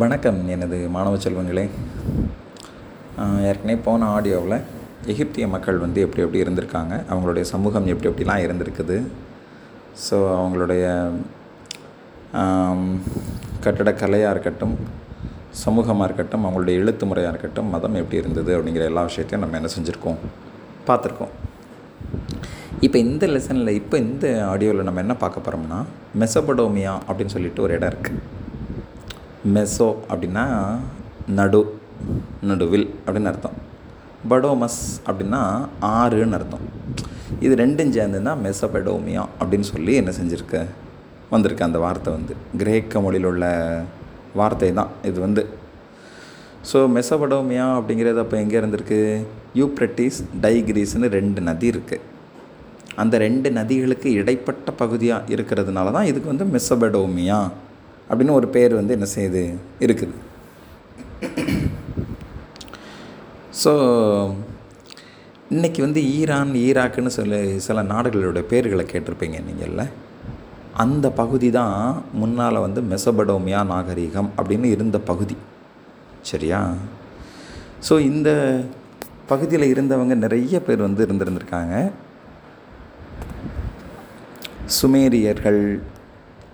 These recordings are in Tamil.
வணக்கம் எனது மாணவ செல்வங்களே. ஏற்கனவே போன ஆடியோவில் எகிப்திய மக்கள் வந்து எப்படி எப்படி இருந்திருக்காங்க அவங்களுடைய சமூகம் எப்படி எப்படிலாம் இருந்திருக்குது. ஸோ அவங்களுடைய கட்டடக்கலையாக இருக்கட்டும் சமூகமாக இருக்கட்டும் அவங்களுடைய எழுத்து முறையாக இருக்கட்டும் மதம் எப்படி இருந்தது அப்படிங்கிற எல்லா விஷயத்தையும் நம்ம என்ன செஞ்சுருக்கோம் பார்த்துருக்கோம். இப்போ இந்த லெசனில் இப்போ இந்த ஆடியோவில் நம்ம என்ன பார்க்க போகிறோம்னா மெசபடோமியா அப்படின்னு சொல்லிட்டு ஒரு இடம் இருக்குது மெசோ அப்படின்னா நடு நடுவில் அப்படின்னு அர்த்தம். படோமஸ் அப்படின்னா ஆறுன்னு அர்த்தம். இது ரெண்டும் சேர்ந்துன்னா மெசபெடோமியா அப்படின்னு சொல்லி என்ன செஞ்சுருக்க? வந்திருக்கு அந்த வார்த்தை வந்து. கிரேக்க மொழியில் உள்ள வார்த்தை தான் இது வந்து. ஸோ மெசபடோமியா அப்படிங்கிறது அப்போ எங்கே இருந்திருக்கு? யூப்ரட்டிஸ் டைகிரீஸ்னு ரெண்டு நதி இருக்குது அந்த ரெண்டு நதிகளுக்கு இடைப்பட்ட பகுதியாக இருக்கிறதுனால தான் இதுக்கு வந்து மெசபடோமியா அப்படின்னு ஒரு பேர் வந்து என்ன செய்யுது? இருக்குது. ஸோ இன்றைக்கி வந்து ஈரான் ஈராக்குன்னு சொல்லி சில நாடுகளுடைய பேர்களை கேட்டிருப்பீங்க நீங்கள்ல அந்த பகுதி தான் முன்னால் வந்து மெசபடோமியா நாகரிகம் அப்படின்னு இருந்த பகுதி. சரியா? ஸோ இந்த பகுதியில் இருந்தவங்க நிறைய பேர் வந்து இருந்திருந்திருக்காங்க. சுமேரியர்கள்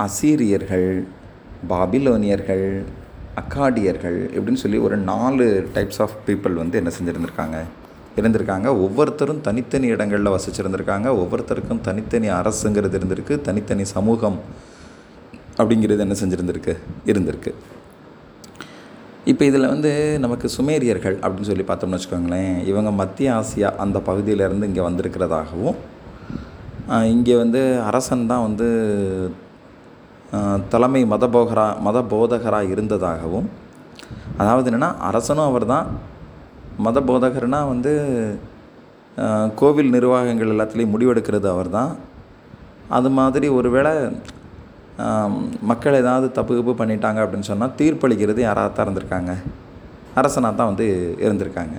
அசீரியர்கள் பாபிலோனியர்கள் அக்காடியர்கள் இப்படின்னு சொல்லி ஒரு நாலு டைப்ஸ் ஆஃப் பீப்புள் வந்து என்ன செஞ்சுருந்துருக்காங்க? இருந்திருக்காங்க. ஒவ்வொருத்தரும் தனித்தனி இடங்களில் வசிச்சிருந்திருக்காங்க. ஒவ்வொருத்தருக்கும் தனித்தனி அரசுங்கிறது இருந்திருக்கு. தனித்தனி சமூகம் அப்படிங்கிறது என்ன செஞ்சுருந்துருக்கு? இருந்திருக்கு. இப்போ இதில் வந்து நமக்கு சுமேரியர்கள் அப்படின்னு சொல்லி பார்த்தோம்னு வச்சுக்கோங்களேன். இவங்க மத்திய ஆசியா அந்த பகுதியிலேருந்து இங்கே வந்திருக்கிறதாகவும் இங்கே வந்து அரசன் தான் வந்து தலைமை மதபோகரா மத போதகராக இருந்ததாகவும் அதாவது என்னென்னா அரசனும் அவர் தான் மத போதகர்னா வந்து கோவில் நிர்வாகங்கள் எல்லாத்துலேயும் முடிவெடுக்கிறது அவர் தான் அது மாதிரி ஒருவேளை மக்கள் ஏதாவது தப்பு தப்பு பண்ணிட்டாங்க அப்படின்னு சொன்னால் தீர்ப்பளிக்கிறது யாராக தான் இருந்திருக்காங்க. அரசனாக தான் வந்து இருந்திருக்காங்க.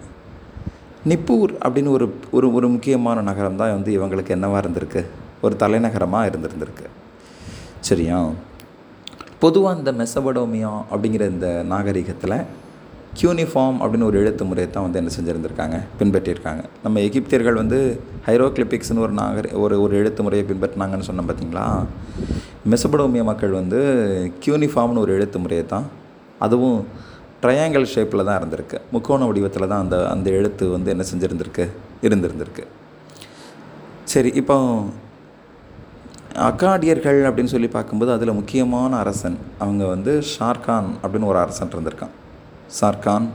நிப்பூர் அப்படின்னு ஒரு ஒரு ஒரு முக்கியமான நகரம் தான் வந்து இவங்களுக்கு என்னவாக இருந்திருக்கு? ஒரு தலைநகரமாக இருந்திருந்திருக்கு. சரியா பொதுவாக இந்த மெசபடோமியா அப்படிங்கிற இந்த நாகரிகத்தில் கியூனிஃபார்ம் அப்படின்னு ஒரு எழுத்து முறையை தான் வந்து என்ன செஞ்சுருந்துருக்காங்க பின்பற்றியிருக்காங்க. நம்ம எகிப்தியர்கள் வந்து ஹைரோக்ளிபிக்ஸ்னு ஒரு நாகரி ஒரு ஒரு எழுத்து முறையை பின்பற்றினாங்கன்னு சொன்னோம் பார்த்தீங்களா மெசபடோமிய மக்கள் வந்து கியூனிஃபார்ம்னு ஒரு எழுத்து முறையை தான் அதுவும் ட்ரையாங்கிள் ஷேப்பில் தான் இருந்திருக்கு. முக்கோண வடிவத்தில் தான் அந்த அந்த எழுத்து வந்து என்ன செஞ்சுருந்துருக்கு இருந்திருந்திருக்கு. சரி இப்போ அக்காடியர்கள் அப்படின்னு சொல்லி பார்க்கும்போது அதில் முக்கியமான அரசன் அவங்க வந்து ஷார்கான் அப்படின்னு ஒரு அரசன் இருந்திருக்கான். ஷார்கான்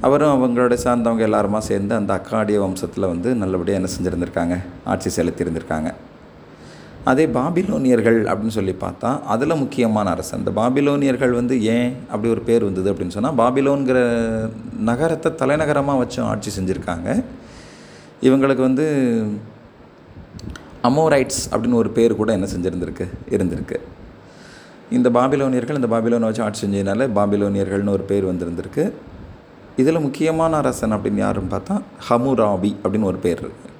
அவரும் அவங்களோட சார்ந்தவங்க எல்லாருமா சேர்ந்து அந்த அக்காடிய வம்சத்தில் வந்து நல்லபடியாக என்ன செஞ்சுருந்துருக்காங்க? ஆட்சி செலுத்தியிருந்திருக்காங்க. அதே பாபிலோனியர்கள் அப்படின்னு சொல்லி பார்த்தா அதில் முக்கியமான அரசன். இந்த பாபிலோனியர்கள் வந்து ஏன் அப்படி ஒரு பேர் வந்தது அப்படின்னு சொன்னால் பாபிலோன்கிற நகரத்தை தலைநகரமாக வச்சும் ஆட்சி செஞ்சுருக்காங்க. இவங்களுக்கு வந்து அமோரைட்ஸ் அப்படின்னு ஒரு பேர் கூட என்ன செஞ்சுருந்துருக்கு? இருந்திருக்கு. இந்த பாபிலோனியர்கள் இந்த பாபிலோனை வச்சு ஆட்சி செஞ்சதுனால பாபிலோனியர்கள்னு ஒரு பேர் வந்திருந்திருக்கு. இதில் முக்கியமான அரசன் அப்படின்னு யாருன்னு பார்த்தா ஹமுராபி அப்படின்னு ஒரு பேர் இருக்கு.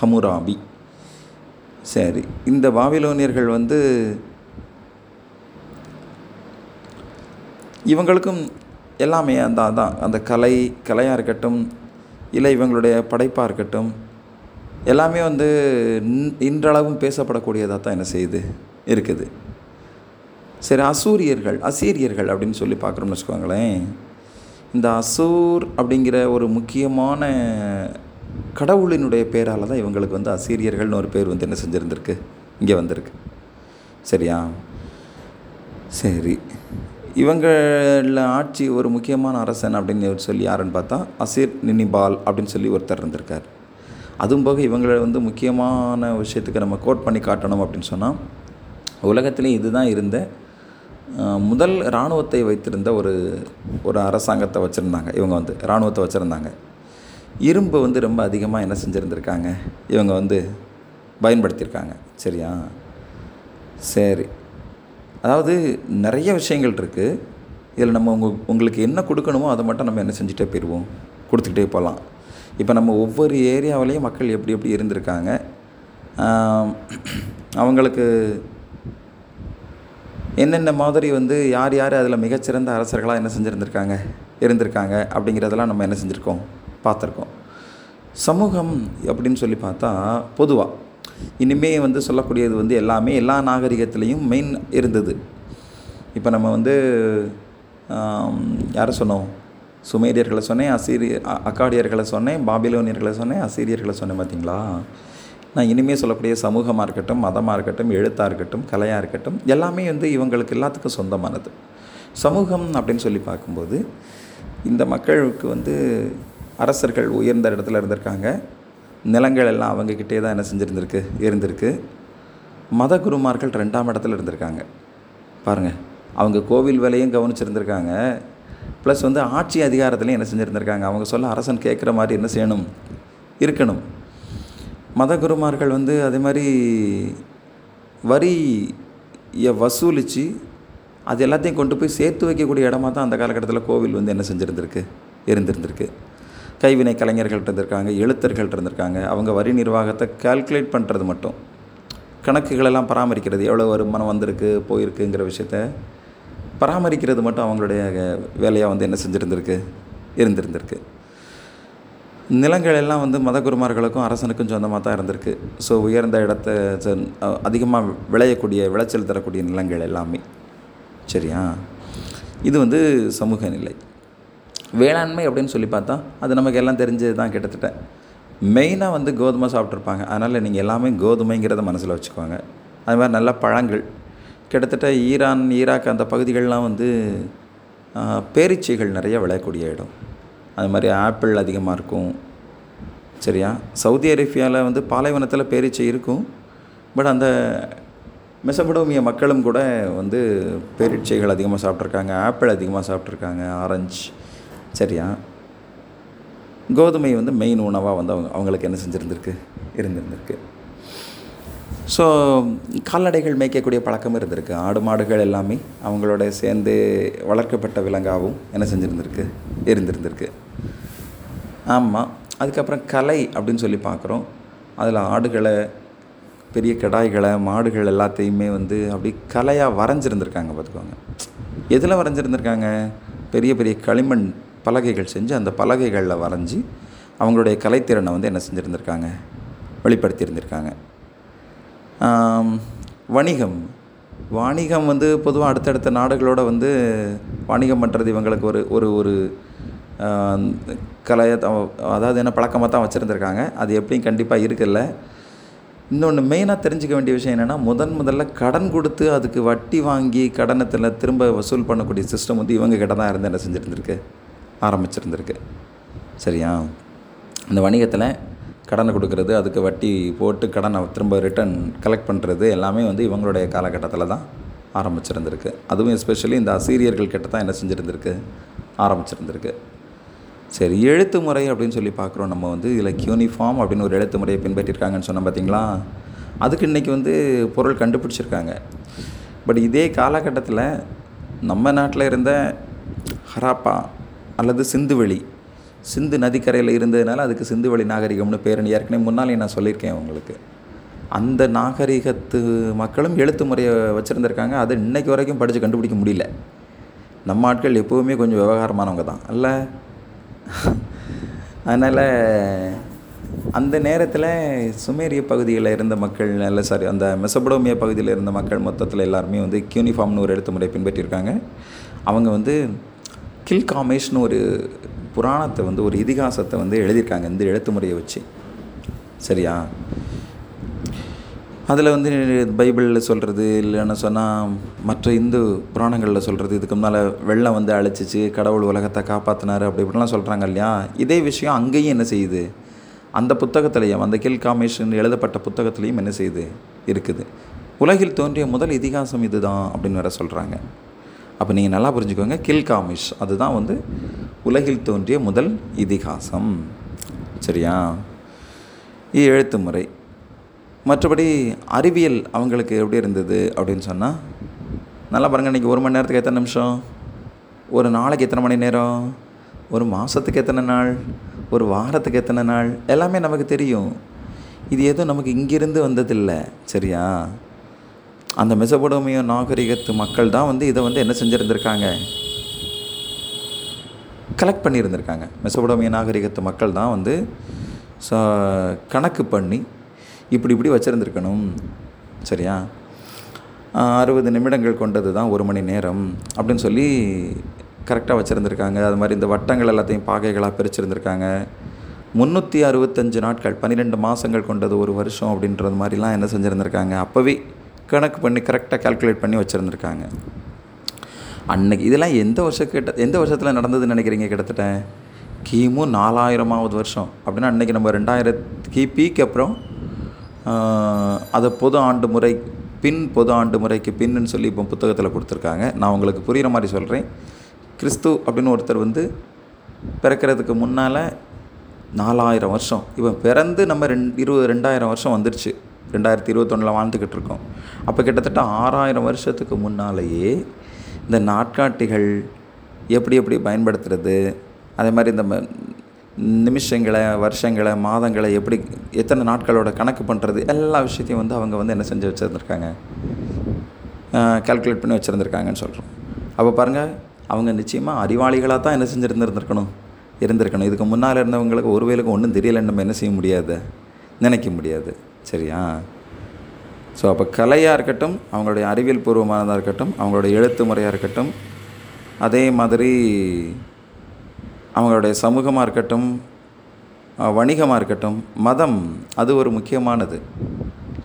ஹமுராபி. சரி இந்த பாபிலோனியர்கள் வந்து இவங்களுக்கும் எல்லாமே அந்த அதான் அந்த கலை கலையாக இருக்கட்டும் இல்லை இவங்களுடைய படைப்பாக இருக்கட்டும் எல்லாமே வந்து இன்றளவும் பேசப்படக்கூடியதாக தான் என்ன செய்யுது இருக்குது. சரி அசூரியர்கள் அசீரியர்கள் அப்படின்னு சொல்லி பார்க்குறோம்னு வச்சுக்கோங்களேன். இந்த அசூர் அப்படிங்கிற ஒரு முக்கியமான கடவுளினுடைய பேரால் தான் இவங்களுக்கு வந்து அசீரியர்கள்னு ஒரு பேர் வந்து என்ன செஞ்சுருந்துருக்கு. இங்கே வந்திருக்கு. சரியா? சரி. இவங்களில் ஆட்சி ஒரு முக்கியமான அரசன் அப்படின்னு சொல்லி யாருன்னு பார்த்தா அசீர் நினிபால் அப்படின்னு சொல்லி ஒருத்தர் இருந்திருக்கார். அதுவும் போக இவங்களை வந்து முக்கியமான விஷயத்துக்கு நம்ம கோட் பண்ணி காட்டணும் அப்படின்னு சொன்னால் உலகத்திலே இதுதான் இருந்த முதல் இராணுவத்தை வைத்திருந்த ஒரு ஒரு அரசாங்கத்தை வச்சுருந்தாங்க. இவங்க வந்து இராணுவத்தை வச்சுருந்தாங்க. இரும்பு வந்து ரொம்ப அதிகமாக என்ன செஞ்சுருந்துருக்காங்க? இவங்க வந்து பயன்படுத்தியிருக்காங்க. சரியா? சரி. அதாவது நிறைய விஷயங்கள் இருக்குது இதில் நம்ம உங்க உங்களுக்கு என்ன கொடுக்கணுமோ அதை மட்டும் நம்ம என்ன செஞ்சுட்டே போயிடுவோம். கொடுத்துக்கிட்டே போகலாம். இப்போ நம்ம ஒவ்வொரு ஏரியாவிலையும் மக்கள் எப்படி எப்படி இருந்திருக்காங்க? அவங்களுக்கு என்னென்ன மாதிரி வந்து யார் யார் அதில் மிகச்சிறந்த அரசர்களாக என்ன செஞ்சுருந்துருக்காங்க இருந்திருக்காங்க அப்படிங்கிறதெல்லாம் நம்ம என்ன செஞ்சுருக்கோம்? பார்த்துருக்கோம். சமூகம் அப்படின்னு சொல்லி பார்த்தா பொதுவாக இனிமே வந்து சொல்லக்கூடியது வந்து எல்லாமே எல்லா நாகரிகத்துலேயும் மெயின் இருந்தது. இப்போ நம்ம வந்து யாரை சொன்னோம்? சுமேரியர்களை சொன்னேன் அசீரிய அக்காடியர்களை சொன்னேன் பாபிலோனியர்களை சொன்னேன் அசீரியர்களை சொன்னேன் பார்த்தீங்களா நான் இனிமேல் சொல்லக்கூடிய சமூகமாக இருக்கட்டும் மதமாக இருக்கட்டும் எழுத்தாக இருக்கட்டும் கலையாக இருக்கட்டும் எல்லாமே வந்து இவங்களுக்கு எல்லாத்துக்கும் சொந்தமானது. சமூகம் அப்படின்னு சொல்லி பார்க்கும்போது இந்த மக்களுக்கு வந்து அரசர்கள் உயர்ந்த இடத்துல இருந்திருக்காங்க. நிலங்கள் எல்லாம் அவங்கக்கிட்டே தான் என்ன செஞ்சுருந்துருக்கு இருந்திருக்கு. மத குருமார்கள் ரெண்டாம் இடத்துல இருந்திருக்காங்க. பாருங்கள் அவங்க கோவில் வேலையும் கவனிச்சிருந்திருக்காங்க. ப்ளஸ் வந்து ஆட்சி அதிகாரத்துலையும் என்ன செஞ்சுருந்துருக்காங்க? அவங்க சொல்ல அரசன் கேட்குற மாதிரி என்ன செய்யணும்? இருக்கணும். மத குருமார்கள் வந்து அதே மாதிரி வரியை வசூலித்து அது எல்லாத்தையும் கொண்டு போய் சேர்த்து வைக்கக்கூடிய இடமா தான் அந்த காலகட்டத்தில் கோவில் வந்து என்ன செஞ்சுருந்துருக்கு? இருந்திருந்திருக்கு. கைவினை கலைஞர்கள் இருந்திருக்காங்க எழுத்தர்கள் இருந்திருக்காங்க. அவங்க வரி நிர்வாகத்தை கால்குலேட் பண்ணுறது மட்டும். கணக்குகளெல்லாம் பராமரிக்கிறது. எவ்வளோ வருமானம் வந்திருக்கு போயிருக்குங்கிற விஷயத்த பராமரிக்கிறது மட்டும் அவங்களுடைய வேலையாக வந்து என்ன செஞ்சுருந்துருக்கு? இருந்திருந்திருக்கு. நிலங்கள் எல்லாம் வந்து மதகுருமார்களுக்கும் அரசனுக்கும் சொந்தமாக தான் இருந்திருக்கு. ஸோ உயர்ந்த இடத்த அதிகமாக விளையக்கூடிய விளைச்சல் தரக்கூடிய நிலங்கள் எல்லாமே. சரியா? இது வந்து சமூக நிலை. வேளாண்மை அப்படின்னு சொல்லி பார்த்தா அது நமக்கு எல்லாம் தெரிஞ்சது தான் கிட்டத்தட்ட. மெயினாக வந்து கோதுமை சாப்பிட்ருப்பாங்க அதனால் நீங்கள் எல்லாமே கோதுமைங்கிறத மனசில் வச்சுக்குவாங்க அது மாதிரி நல்ல பழங்கள் கிட்டத்தட்ட ஈரான் ஈராக் அந்த பகுதிகள்லாம் வந்து பேரிச்சைகள் பேரீச்சைகள் நிறைய விளையக்கூடிய இடம். அது மாதிரி ஆப்பிள் அதிகமாக இருக்கும். சரியா? சவுதி அரேபியாவில் வந்து பாலைவனத்தில் பேரீச்சை இருக்கும். பட் அந்த மெசபடோமிய மக்களும் கூட வந்து பேரீச்சைகள் அதிகமாக சாப்பிட்ருக்காங்க ஆப்பிள் அதிகமாக சாப்பிட்ருக்காங்க ஆரஞ்சு. சரியா? கோதுமை வந்து மெயின் உணவாக வந்து அவங்க அவங்களுக்கு என்ன செஞ்சுருந்துருக்கு? இருந்திருந்திருக்கு. ஸோ கால்நடைகள் மேய்க்கக்கூடிய பழக்கம் இருந்திருக்கு. ஆடு மாடுகள் எல்லாமே அவங்களோட சேர்ந்து வளர்க்கப்பட்ட விலங்காகவும் என்ன செஞ்சுருந்துருக்கு? இருந்திருந்திருக்கு. ஆமாம் அதுக்கப்புறம் கலை அப்படின்னு சொல்லி பார்க்குறோம். அதில் ஆடுகளை பெரிய கிடாய்களை மாடுகள் எல்லாத்தையுமே வந்து அப்படி கலையாக வரைஞ்சிருந்துருக்காங்க பார்த்துக்கோங்க. எதில் வரைஞ்சிருந்துருக்காங்க? பெரிய பெரிய களிமண் பலகைகள் செஞ்சு அந்த பலகைகளில் வரைஞ்சி அவங்களுடைய கலைத்திறனை வந்து என்ன செஞ்சுருந்துருக்காங்க? வெளிப்படுத்தியிருந்திருக்காங்க. வணிகம். வாணிகம் வந்து பொதுவாக அடுத்தடுத்த நாடுகளோட வந்து வாணிகம் பண்ணுறது இவங்களுக்கு ஒரு ஒரு ஒரு கலையை அதாவது என்ன பழக்கமாக தான் வச்சுருந்துருக்காங்க. அது எப்படியும் கண்டிப்பாக இருக்குல்ல. இன்னொன்று மெயினாக தெரிஞ்சுக்க வேண்டிய விஷயம் என்னென்னா முதன் முதல்ல கடன் கொடுத்து அதுக்கு வட்டி வாங்கி கடனத்தில் திரும்ப வசூல் பண்ணக்கூடிய சிஸ்டம் வந்து இவங்க கிட்ட தான் இருந்து என்ன செஞ்சுருந்துருக்கு ஆரம்பிச்சிருந்துருக்கு. சரியா? இந்த வணிகத்தில் கடனை கொடுக்கறது அதுக்கு வட்டி போட்டு கடனை திரும்ப ரிட்டர்ன் கலெக்ட் பண்ணுறது எல்லாமே வந்து இவங்களுடைய காலகட்டத்தில் தான் ஆரம்பிச்சிருந்திருக்கு. அதுவும் எஸ்பெஷலி இந்த அசீரியர்கள் கிட்ட தான் என்ன செஞ்சுருந்துருக்கு? ஆரம்பிச்சிருந்திருக்கு. சரி எழுத்து முறை அப்படின்னு சொல்லி பார்க்குறோம். நம்ம வந்து இதில் யூனிஃபார்ம் அப்படின்னு ஒரு எழுத்து முறையை பின்பற்றிருக்காங்கன்னு சொன்னோம் பார்த்தீங்களா அதுக்கு இன்றைக்கி வந்து பொருள் கண்டுபிடிச்சிருக்காங்க. பட் இதே காலகட்டத்தில் நம்ம நாட்டில் இருந்த ஹராப்பா அல்லது சிந்துவெளி சிந்து நதிக்கரையில் இருந்ததுனால அதுக்கு சிந்து வழி நாகரிகம்னு பேரணி ஏற்கனவே முன்னாலே நான் சொல்லியிருக்கேன் உங்களுக்கு. அந்த நாகரிகத்து மக்களும் எழுத்து முறையை வச்சுருந்துருக்காங்க. அதை இன்றைக்கு வரைக்கும் படித்து கண்டுபிடிக்க முடியல. நம்ம ஆட்கள் எப்போவுமே கொஞ்சம் விவகாரமானவங்க தான். அல்ல? அதனால் அந்த நேரத்தில் சுமேரிய பகுதியில் இருந்த மக்கள் இல்லை சாரி அந்த மெசபடோமியா பகுதியில் இருந்த மக்கள் மொத்தத்தில் எல்லாருமே வந்து கியூனிஃபார்ம்னு ஒரு எழுத்து முறை பின்பற்றியிருக்காங்க. அவங்க வந்து கில்காமேஷ்னு ஒரு புராணத்தை வந்து ஒரு இதிகாசத்தை வந்து எழுதியிருக்காங்க இந்த எழுத்து முறையை வச்சு. சரியா? அதில் வந்து பைபிளில் சொல்கிறது இல்லைன்னு சொன்னால் மற்ற இந்து புராணங்களில் சொல்கிறது இதுக்கு முன்னால் வெள்ளம் வந்து அழைச்சிச்சு கடவுள் உலகத்தை காப்பாற்றினார் அப்படி இப்படிலாம் சொல்கிறாங்க இல்லையா? இதே விஷயம் அங்கேயும் என்ன செய்யுது? அந்த புத்தகத்திலையும் அந்த கில் காமேஷன் எழுதப்பட்ட புத்தகத்திலையும் என்ன செய்யுது? இருக்குது. உலகில் தோன்றிய முதல் இதிகாசம் இதுதான் அப்படின்னு வேற சொல்கிறாங்க அப்போ நீங்கள் நல்லா புரிஞ்சுக்கோங்க கில் காமிஷ் அதுதான் வந்து உலகில் தோன்றிய முதல் இதிகாசம். சரியா? இது எழுத்து முறை. மற்றபடி அறிவியல் அவங்களுக்கு எப்படி இருந்தது அப்படின்னு சொன்னால் நல்லா பாருங்கள் இன்றைக்கி ஒரு மணி நேரத்துக்கு எத்தனை நிமிஷம்? ஒரு நாளைக்கு எத்தனை மணி நேரம்? ஒரு மாதத்துக்கு எத்தனை நாள்? ஒரு வாரத்துக்கு எத்தனை நாள்? எல்லாமே நமக்கு தெரியும். இது எதுவும் நமக்கு இங்கிருந்து வந்ததில்லை. சரியா? அந்த மெசபடோமிய நாகரிகத்து மக்கள் தான் வந்து இதை வந்து என்ன செஞ்சுருந்துருக்காங்க? கலெக்ட் பண்ணியிருந்திருக்காங்க. மெசபடோமிய நாகரிகத்து மக்கள் தான் வந்து ச கணக்கு பண்ணி இப்படி இப்படி வச்சுருந்துருக்கணும். சரியா? அறுபது நிமிடங்கள் கொண்டது தான் ஒரு மணி நேரம் அப்படின்னு சொல்லி கரெக்டாக வச்சுருந்துருக்காங்க. அது மாதிரி இந்த வட்டங்கள் எல்லாத்தையும் பாகைகளாக பிரிச்சிருந்துருக்காங்க. முந்நூற்றி அறுபத்தஞ்சு நாட்கள் பன்னிரெண்டு மாதங்கள் கொண்டது ஒரு வருஷம் அப்படின்றது மாதிரிலாம் என்ன செஞ்சுருந்துருக்காங்க. அப்போவே கணக்கு பண்ணி கரெக்டாக கால்குலேட் பண்ணி வச்சுருந்துருக்காங்க. அன்னைக்கு இதெல்லாம் எந்த வருஷம் கிட்ட எந்த வருஷத்தில் நடந்ததுன்னு நினைக்கிறீங்க கிட்டத்தட்ட? கிமு நாலாயிரமாவது வருஷம். அப்படின்னா அன்றைக்கி நம்ம ரெண்டாயிரத்து கிபிக்கு அப்புறம் அதை பொது ஆண்டு முறை பின் பொது ஆண்டு முறைக்கு பின்னு சொல்லி இப்போ புத்தகத்தில் கொடுத்துருக்காங்க. நான் உங்களுக்கு புரிகிற மாதிரி சொல்கிறேன் கிறிஸ்து அப்படின்னு ஒருத்தர் வந்து பிறக்கிறதுக்கு முன்னால் நாலாயிரம் வருஷம். இவன் பிறந்து நம்ம ரெண் இருபது ரெண்டாயிரம் வருஷம் வந்துருச்சு. ரெண்டாயிரத்தி இருபத்தொன்னில் வாழ்ந்துக்கிட்டு இருக்கோம். அப்போ கிட்டத்தட்ட ஆறாயிரம் வருஷத்துக்கு முன்னாலேயே இந்த நாட்காட்டிகள் எப்படி எப்படி பயன்படுத்துறது? அதே மாதிரி இந்த ம- நிமிஷங்களை வருஷங்களை மாதங்களை எப்படி எத்தனை நாட்களோட கணக்கு பண்ணுறது எல்லா விஷயத்தையும் வந்து அவங்க வந்து என்ன செஞ்சு வச்சுருந்துருக்காங்க? கால்குலேட் பண்ணி வச்சுருந்துருக்காங்கன்னு சொல்கிறோம் அப்போ பாருங்கள் அவங்க நிச்சயமாக அறிவாளிகளாக தான் என்ன செஞ்சுருந்துருந்துருக்கணும். இருந்திருக்கணும். இதுக்கு முன்னால் இருந்தவங்களுக்கு ஒரு வேலைக்கு ஒன்றும் தெரியலைன்னு நம்ம என்ன செய்ய முடியாது? நினைக்க முடியாது. சரியா? ஸோ அப்போ கலையாக இருக்கட்டும் அவங்களுடைய அறிவியல் பூர்வமானதாக இருக்கட்டும் அவங்களுடைய எழுத்து முறையாக இருக்கட்டும் அதே மாதிரி அவங்களுடைய சமூகமாக இருக்கட்டும் வணிகமாக இருக்கட்டும் மதம் அது ஒரு முக்கியமானது.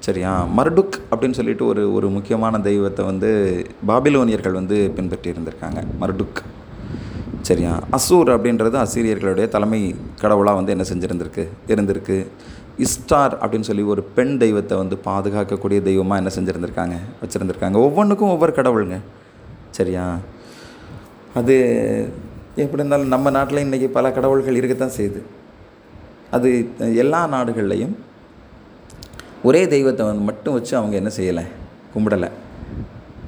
சரியா? மர்டுக் அப்படின்னு சொல்லிட்டு ஒரு ஒரு முக்கியமான தெய்வத்தை வந்து பாபிலோனியர்கள் வந்து பின்பற்றி இருந்திருக்காங்க மர்டுக். சரியா? அசூர் அப்படின்றது அசீரியர்களுடைய தலைமை கடவுளாக வந்து என்ன செஞ்சுருந்திருக்கு இருந்திருக்கு. இஸ்டார் அப்படின்னு சொல்லி ஒரு பெண் தெய்வத்தை வந்து பாதுகாக்கக்கூடிய தெய்வமாக என்ன செஞ்சுருந்துருக்காங்க வச்சுருந்துருக்காங்க. ஒவ்வொன்றுக்கும் ஒவ்வொரு கடவுளுங்க. சரியா? அது எப்படி இருந்தாலும் நம்ம நாட்டில் இன்றைக்கி பல கடவுள்கள் இருக்கத்தான் செய்யுது. அது எல்லா நாடுகள்லையும் ஒரே தெய்வத்தை வந்து மட்டும் வச்சு அவங்க என்ன செய்யலை? கும்பிடலை.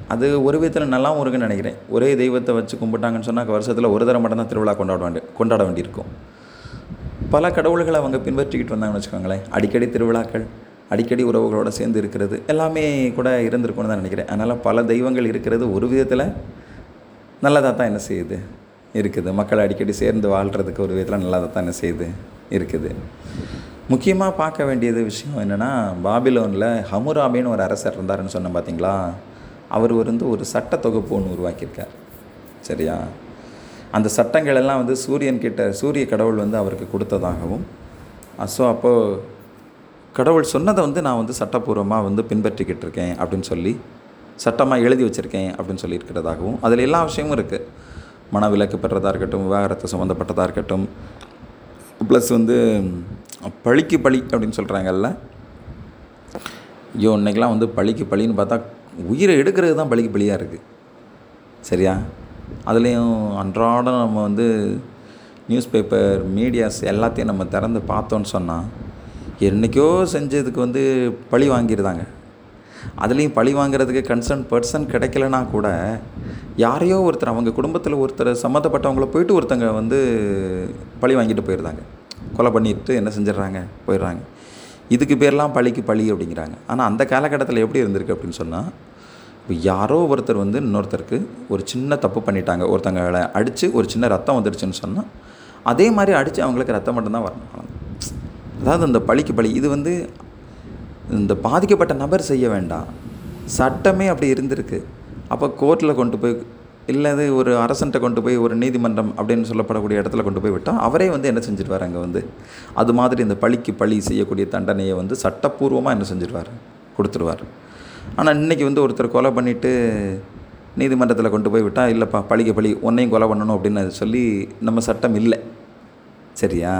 அது ஒரு விதத்தில் நல்லாவும் இருக்குன்னு நினைக்கிறேன். ஒரே தெய்வத்தை வச்சு கும்பிட்டாங்கன்னு சொன்னால் வருஷத்தில் ஒரு தடவை மட்டும்தான் திருவிழா கொண்டாட வேண்டி கொண்டாட வேண்டியிருக்கும். பல கடவுள்களை அவங்க பின்பற்றிக்கிட்டு வந்தாங்கன்னு வச்சுக்கோங்களேன். அடிக்கடி திருவிழாக்கள் அடிக்கடி உறவுகளோடு சேர்ந்து இருக்கிறது எல்லாமே கூட இருந்திருக்கும்னு தான் நினைக்கிறேன். அதனால் பல தெய்வங்கள் இருக்கிறது ஒரு விதத்தில் நல்லதாக தான் என்ன செய்யுது? இருக்குது. மக்கள் அடிக்கடி சேர்ந்து வாழ்கிறதுக்கு ஒரு விதத்தில் நல்லதாக தான் என்ன செய்யுது? இருக்குது. முக்கியமாக பார்க்க வேண்டியது விஷயம் என்னென்னா பாபிலோனில் ஹமுராபின்னு ஒரு அரசர் இருந்தாருன்னு சொன்னேன் பார்த்தீங்களா அவர் வந்து ஒரு சட்ட தொகுப்பு ஒன்று உருவாக்கியிருக்கார். சரியா? அந்த சட்டங்கள் எல்லாம் வந்து சூரியன் கிட்ட சூரிய கடவுள் வந்து அவருக்கு கொடுத்ததாகவும் ஸோ அப்போது கடவுள் சொன்னதை வந்து நான் வந்து சட்டப்பூர்வமாக வந்து பின்பற்றிக்கிட்டு இருக்கேன் அப்படின்னு சொல்லி சட்டமாக எழுதி வச்சுருக்கேன் அப்படின்னு சொல்லி இருக்கிறதாகவும் அதில் எல்லா விஷயமும் இருக்குது மனவிலக்கு பெற்றதாக இருக்கட்டும் விவாகரத்து சம்மந்தப்பட்டதாக இருக்கட்டும் ப்ளஸ் வந்து பழிக்கு பழி அப்படின்னு சொல்கிறாங்கல்ல ஐயோ இன்றைக்கெலாம் வந்து பழிக்கு பழின்னு பார்த்தா உயிரை எடுக்கிறது தான் பழிக்கு பழியாக இருக்குது சரியா? அதுலேயும் அன்றாடம் நம்ம வந்து நியூஸ் பேப்பர் மீடியாஸ் எல்லாத்தையும் நம்ம திறந்து பார்த்தோன்னு சொன்னால் என்றைக்கோ செஞ்சதுக்கு வந்து பழி வாங்கிடுதாங்க அதுலேயும் பழி வாங்குறதுக்கு கன்சர்ன் பர்சன் கிடைக்கலனா கூட யாரையோ ஒருத்தர் அவங்க குடும்பத்தில் ஒருத்தர் சம்மந்தப்பட்டவங்கள போயிட்டு ஒருத்தங்க வந்து பழி வாங்கிட்டு போயிடுறாங்க கொலை பண்ணிட்டு என்ன செஞ்சிடுறாங்க? போயிடுறாங்க. இதுக்கு பேர்லாம் பழிக்கு பழி அப்படிங்கிறாங்க. ஆனால் அந்த காலகட்டத்தில் எப்படி இருந்திருக்கு அப்படின்னு சொன்னால் இப்போ யாரோ ஒருத்தர் வந்து இன்னொருத்தருக்கு ஒரு சின்ன தப்பு பண்ணிட்டாங்க ஒருத்தங்களை அடித்து ஒரு சின்ன ரத்தம் வந்துடுச்சுன்னு சொன்னால் அதே மாதிரி அடித்து அவங்களுக்கு ரத்தம் மட்டும்தான் வரணும். அதாவது அந்த பழிக்கு பழி இது வந்து இந்த பாதிக்கப்பட்ட நபர் செய்ய வேண்டாம். சட்டமே அப்படி இருந்திருக்கு. அப்போ கோர்ட்டில் கொண்டு போய் இல்லை அது ஒரு அரசன்ட்ட கொண்டு போய் ஒரு நீதிமன்றம் அப்படின்னு சொல்லப்படக்கூடிய இடத்துல கொண்டு போய் விட்டால் அவரே வந்து என்ன செஞ்சிடுவார் அங்கே வந்து? அது மாதிரி இந்த பழிக்கு பழி செய்யக்கூடிய தண்டனையை வந்து சட்டப்பூர்வமாக என்ன செஞ்சிடுவார் கொடுத்துருவார். ஆனால் இன்றைக்கி வந்து ஒருத்தர் கொலை பண்ணிவிட்டு நீதிமன்றத்தில் கொண்டு போய் விட்டால் இல்லைப்பா பழிக்க பழி உன்னையும் கொலை பண்ணணும் அப்படின்னு சொல்லி நம்ம சட்டம் இல்லை. சரியா?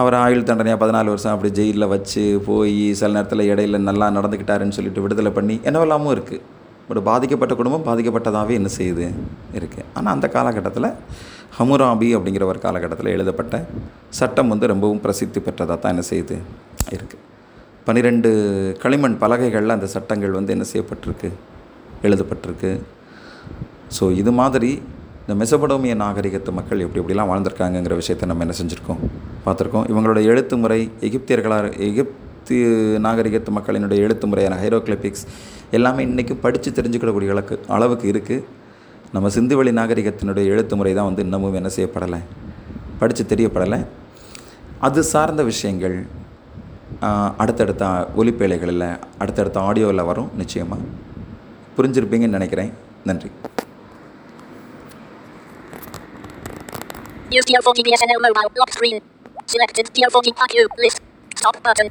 அவர் ஆயுள் தண்டனையாக பதினாலு வருஷம் அப்படி ஜெயிலில் வச்சு போய் சில நேரத்தில் இடையில நல்லா நடந்துக்கிட்டாருன்னு சொல்லிட்டு விடுதலை பண்ணி என்னவெல்லாமும் இருக்குது ஒரு பாதிக்கப்பட்ட குடும்பம் பாதிக்கப்பட்டதாகவே என்ன செய்யுது? இருக்குது ஆனால் அந்த காலகட்டத்தில் ஹமுராபி அப்படிங்கிற ஒரு காலகட்டத்தில் எழுதப்பட்ட சட்டம் வந்து ரொம்பவும் பிரசித்தி பெற்றதாக தான் என்ன செய்யுது? இருக்குது பன்னிரெண்டு களிமண் பலகைகளில் அந்த சட்டங்கள் வந்து என்ன செய்யப்பட்டிருக்கு எழுதப்பட்டிருக்கு. ஸோ இது மாதிரி இந்த மெசபடோமிய நாகரிகத்து மக்கள் எப்படி எப்படிலாம் வாழ்ந்திருக்காங்கங்கிற விஷயத்தை நம்ம என்ன செஞ்சுருக்கோம்? பார்த்துருக்கோம். இவங்களோட எழுத்து முறை எகிப்தியர்களாக எகிப்து நாகரிகத்து மக்களினுடைய எழுத்து முறையான ஹைரோக்ளிபிக்ஸ் எல்லாமே இன்றைக்கும் படித்து தெரிஞ்சுக்கிடக்கூடிய அளவுக்கு அளவுக்கு இருக்குது நம்ம சிந்துவெளி நாகரிகத்தினுடைய எழுத்து முறை தான் வந்து இன்னமும் என்ன செய்யப்படலை படித்து தெரியப்படலை. அது சார்ந்த விஷயங்கள் அடுத்தடுத்த ஒலிப்பேழைகளில் அடுத்தடுத்த ஆடியோவில் வரும் நிச்சயமாக புரிஞ்சிருப்பீங்கன்னு நினைக்கிறேன் நன்றி Use Tier 40 BSNL mobile lock screen. Selected Tier 40 PAQ list. Stop button.